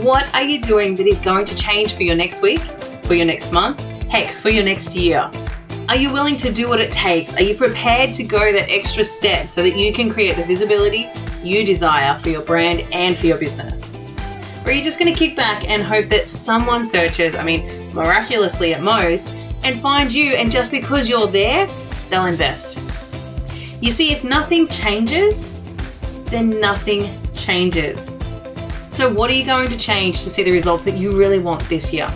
What are you doing that is going to change for your next week, for your next month, heck, for your next year? Are you willing to do what it takes? Are you prepared to go that extra step so that you can create the visibility you desire for your brand and for your business? Or are you just going to kick back and hope that someone searches, I mean, miraculously at most, and find you, and just because you're there, they'll invest? You see, if nothing changes, then nothing changes. So, what are you going to change to see the results that you really want this year?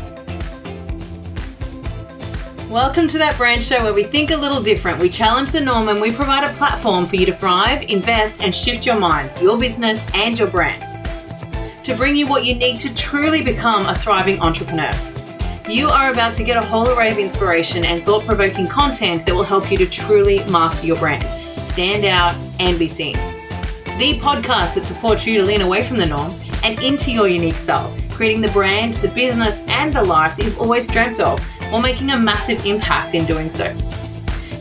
Welcome to that brand show where we think a little different. We challenge the norm and we provide a platform for you to thrive, invest, and shift your mind, your business, and your brand to bring you what you need to truly become a thriving entrepreneur. You are about to get a whole array of inspiration and thought provoking content that will help you to truly master your brand, stand out, and be seen. The podcast that supports you to lean away from the norm and into your unique self, creating the brand, the business, and the life that you've always dreamt of while making a massive impact in doing so.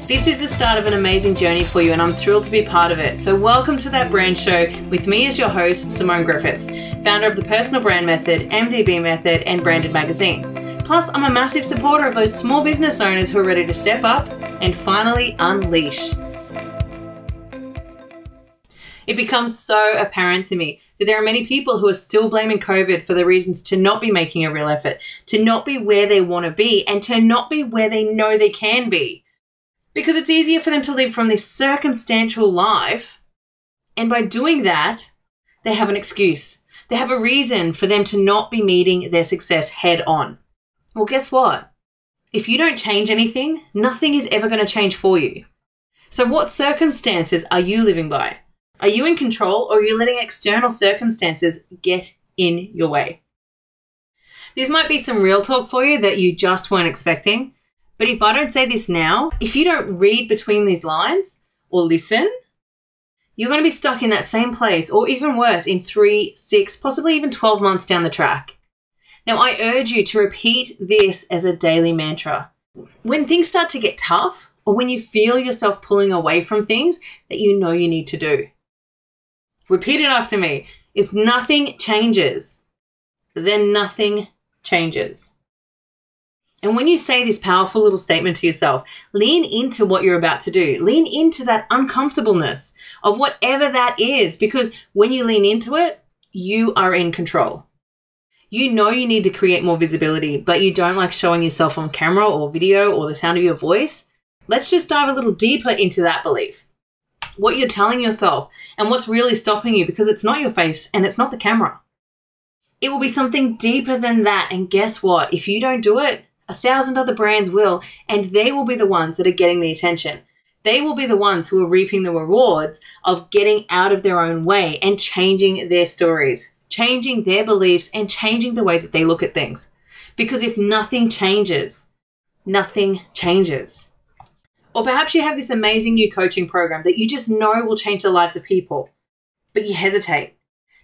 This is the start of an amazing journey for you, and I'm thrilled to be part of it. So, welcome to that brand show with me as your host, Simone Griffiths, founder of the Personal Brand Method, MDB Method, and Branded Magazine. Plus, I'm a massive supporter of those small business owners who are ready to step up and finally unleash. It becomes so apparent to me that there are many people who are still blaming COVID for the reasons to not be making a real effort, to not be where they want to be, and to not be where they know they can be because it's easier for them to live from this circumstantial life. And by doing that, they have an excuse. They have a reason for them to not be meeting their success head on. Well, guess what? If you don't change anything, nothing is ever going to change for you. So, what circumstances are you living by? Are you in control or are you letting external circumstances get in your way? This might be some real talk for you that you just weren't expecting, but if I don't say this now, if you don't read between these lines or listen, you're going to be stuck in that same place, or even worse, in three, six, possibly even 12 months down the track. Now, I urge you to repeat this as a daily mantra. When things start to get tough, or when you feel yourself pulling away from things that you know you need to do, repeat it after me. If nothing changes, then nothing changes. And when you say this powerful little statement to yourself, lean into what you're about to do. Lean into that uncomfortableness of whatever that is, because when you lean into it, you are in control. You know you need to create more visibility, but you don't like showing yourself on camera or video or the sound of your voice. Let's just dive a little deeper into that belief. What you're telling yourself and what's really stopping you because it's not your face and it's not the camera. It will be something deeper than that. And guess what? If you don't do it, a thousand other brands will, and they will be the ones that are getting the attention. They will be the ones who are reaping the rewards of getting out of their own way and changing their stories, changing their beliefs, and changing the way that they look at things. Because if nothing changes, nothing changes. Or perhaps you have this amazing new coaching program that you just know will change the lives of people, but you hesitate.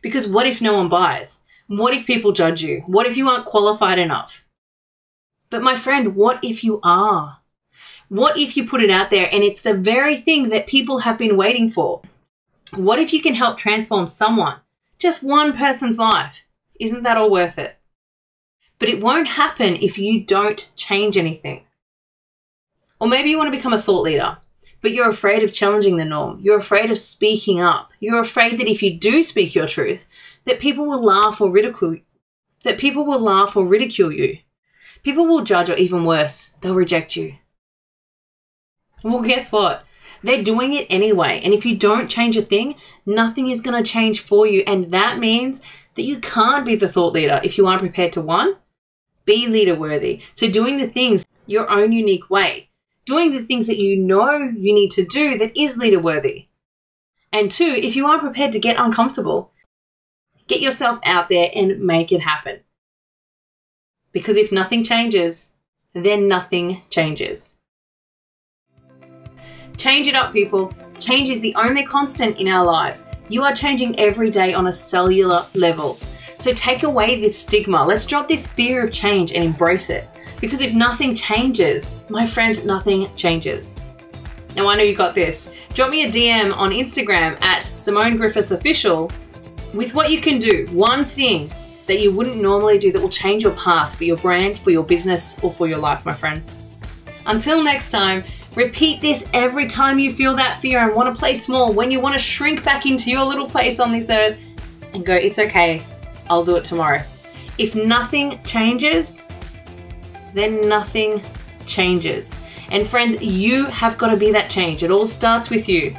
Because what if no one buys? What if people judge you? What if you aren't qualified enough? But my friend, what if you are? What if you put it out there and it's the very thing that people have been waiting for? What if you can help transform someone, just one person's life? Isn't that all worth it? But it won't happen if you don't change anything. Or maybe you want to become a thought leader, but you're afraid of challenging the norm. You're afraid of speaking up. You're afraid that if you do speak your truth, that people will laugh or ridicule that people will laugh or ridicule you. People will judge, or even worse, they'll reject you. Well, guess what? They're doing it anyway. And if you don't change a thing, nothing is going to change for you. And that means that you can't be the thought leader if you aren't prepared to one, be leader worthy. So doing the things your own unique way, doing the things that you know you need to do that is leader worthy. And two, if you aren't prepared to get uncomfortable, get yourself out there and make it happen. Because if nothing changes, then nothing changes. Change it up, people. Change is the only constant in our lives. You are changing every day on a cellular level. So take away this stigma. Let's drop this fear of change and embrace it. Because if nothing changes, my friend, nothing changes. Now I know you got this. Drop me a DM on Instagram at Simone Griffiths Official with what you can do. One thing that you wouldn't normally do that will change your path for your brand, for your business, or for your life, my friend. Until next time, repeat this every time you feel that fear and want to play small, when you want to shrink back into your little place on this earth and go, it's okay, I'll do it tomorrow. If nothing changes, then nothing changes. And friends, you have got to be that change. It all starts with you.